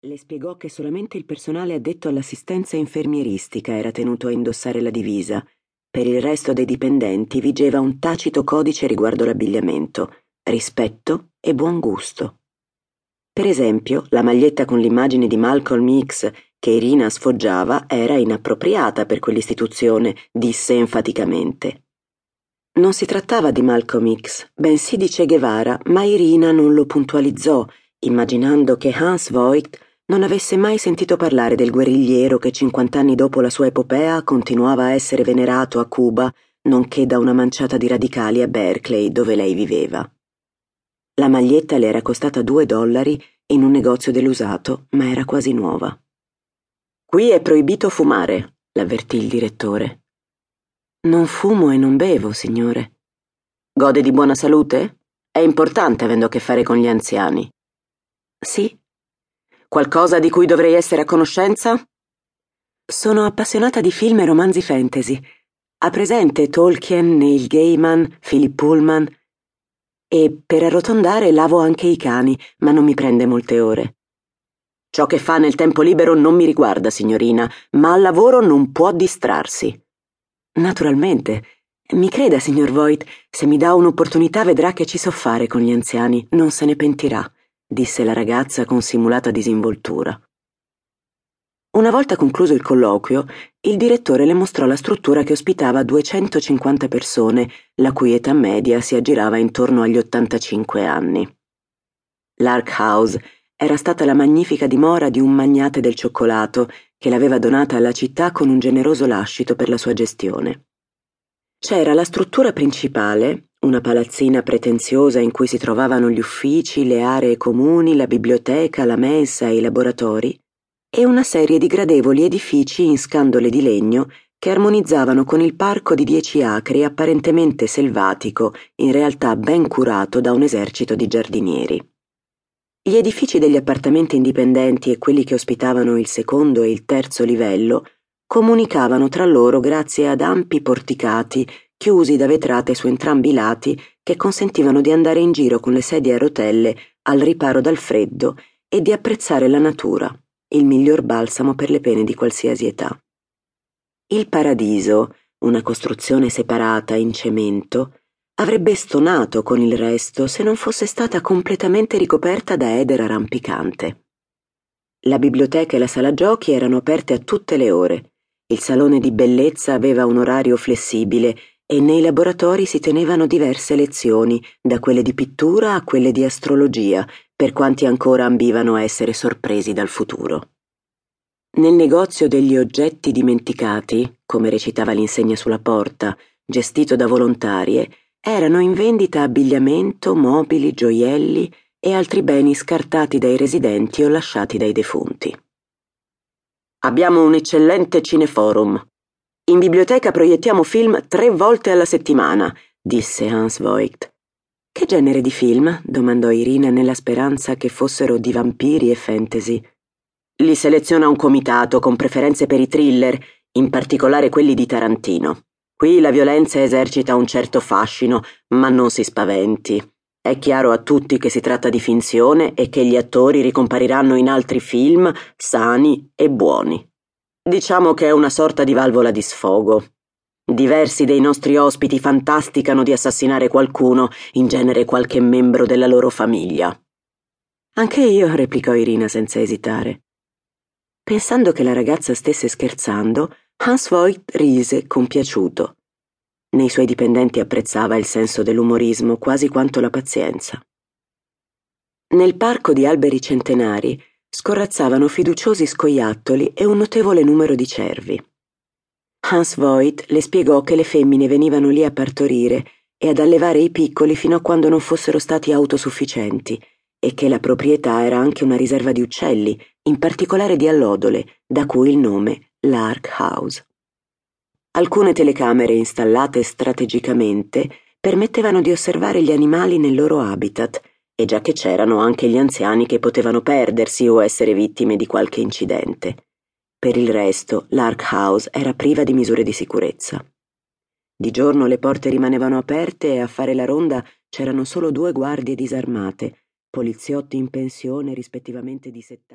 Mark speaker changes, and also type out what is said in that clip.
Speaker 1: Le spiegò che solamente il personale addetto all'assistenza infermieristica era tenuto a indossare la divisa. Per il resto dei dipendenti vigeva un tacito codice riguardo l'abbigliamento, rispetto e buon gusto. Per esempio, la maglietta con l'immagine di Malcolm X che Irina sfoggiava era inappropriata per quell'istituzione, disse enfaticamente. Non si trattava di Malcolm X, bensì di Che Guevara, ma Irina non lo puntualizzò, immaginando che Hans Voigt non avesse mai sentito parlare del guerrigliero che cinquant'anni dopo la sua epopea continuava a essere venerato a Cuba, nonché da una manciata di radicali a Berkeley, dove lei viveva. La maglietta le era costata due dollari in un negozio dell'usato, ma era quasi nuova. Qui è proibito fumare, l'avvertì il direttore.
Speaker 2: Non fumo e non bevo, signore.
Speaker 1: Gode di buona salute? È importante avendo a che fare con gli anziani.
Speaker 2: Sì,
Speaker 1: Qualcosa di cui dovrei essere a conoscenza?
Speaker 2: Sono appassionata di film e romanzi fantasy. Ha presente Tolkien, Neil Gaiman, Philip Pullman? E per arrotondare lavo anche i cani, ma non mi prende molte ore.
Speaker 1: Ciò che fa nel tempo libero non mi riguarda, signorina, ma al lavoro non può distrarsi.
Speaker 2: Naturalmente. Mi creda, signor Voigt, se mi dà un'opportunità vedrà che ci so fare con gli anziani, non se ne pentirà disse la ragazza con simulata disinvoltura. Una volta concluso il colloquio, il direttore le mostrò la struttura che ospitava 250 persone, la cui età media si aggirava intorno agli 85 anni. L'Ark House era stata la magnifica dimora di un magnate del cioccolato che l'aveva donata alla città con un generoso lascito per la sua gestione. C'era la struttura principale, una palazzina pretenziosa in cui si trovavano gli uffici, le aree comuni, la biblioteca, la mensa e i laboratori, e una serie di gradevoli edifici in scandole di legno che armonizzavano con il parco di dieci acri apparentemente selvatico, in realtà ben curato da un esercito di giardinieri. Gli edifici degli appartamenti indipendenti e quelli che ospitavano il secondo e il terzo livello comunicavano tra loro grazie ad ampi porticati chiusi da vetrate su entrambi i lati che consentivano di andare in giro con le sedie a rotelle al riparo dal freddo e di apprezzare la natura, il miglior balsamo per le pene di qualsiasi età. Il paradiso, una costruzione separata in cemento, avrebbe stonato con il resto se non fosse stata completamente ricoperta da edera rampicante. La biblioteca e la sala giochi erano aperte a tutte le ore. Il salone di bellezza aveva un orario flessibile e nei laboratori si tenevano diverse lezioni, da quelle di pittura a quelle di astrologia, per quanti ancora ambivano a essere sorpresi dal futuro. Nel negozio degli oggetti dimenticati, come recitava l'insegna sulla porta, gestito da volontarie, erano in vendita abbigliamento, mobili, gioielli e altri beni scartati dai residenti o lasciati dai defunti.
Speaker 1: Abbiamo un eccellente cineforum, in biblioteca proiettiamo film tre volte alla settimana, disse Hans Voigt.
Speaker 2: Che genere di film? domandò Irina nella speranza che fossero di vampiri e fantasy.
Speaker 1: Li seleziona un comitato con preferenze per i thriller, in particolare quelli di Tarantino. Qui la violenza esercita un certo fascino, ma non si spaventi. È chiaro a tutti che si tratta di finzione e che gli attori ricompariranno in altri film sani e buoni. Diciamo che è una sorta di valvola di sfogo. Diversi dei nostri ospiti fantasticano di assassinare qualcuno, in genere qualche membro della loro famiglia.
Speaker 2: Anche io, replicò Irina senza esitare. Pensando che la ragazza stesse scherzando, Hans Voigt rise compiaciuto. Nei suoi dipendenti apprezzava il senso dell'umorismo quasi quanto la pazienza. Nel parco di alberi centenari scorrazzavano fiduciosi scoiattoli e un notevole numero di cervi. Hans Voigt le spiegò che le femmine venivano lì a partorire e ad allevare i piccoli fino a quando non fossero stati autosufficienti e che la proprietà era anche una riserva di uccelli, in particolare di allodole, da cui il nome Lark House. Alcune telecamere installate strategicamente permettevano di osservare gli animali nel loro habitat e già che c'erano anche gli anziani che potevano perdersi o essere vittime di qualche incidente. Per il resto, l'Ark House era priva di misure di sicurezza. Di giorno le porte rimanevano aperte e a fare la ronda c'erano solo due guardie disarmate, poliziotti in pensione rispettivamente di 70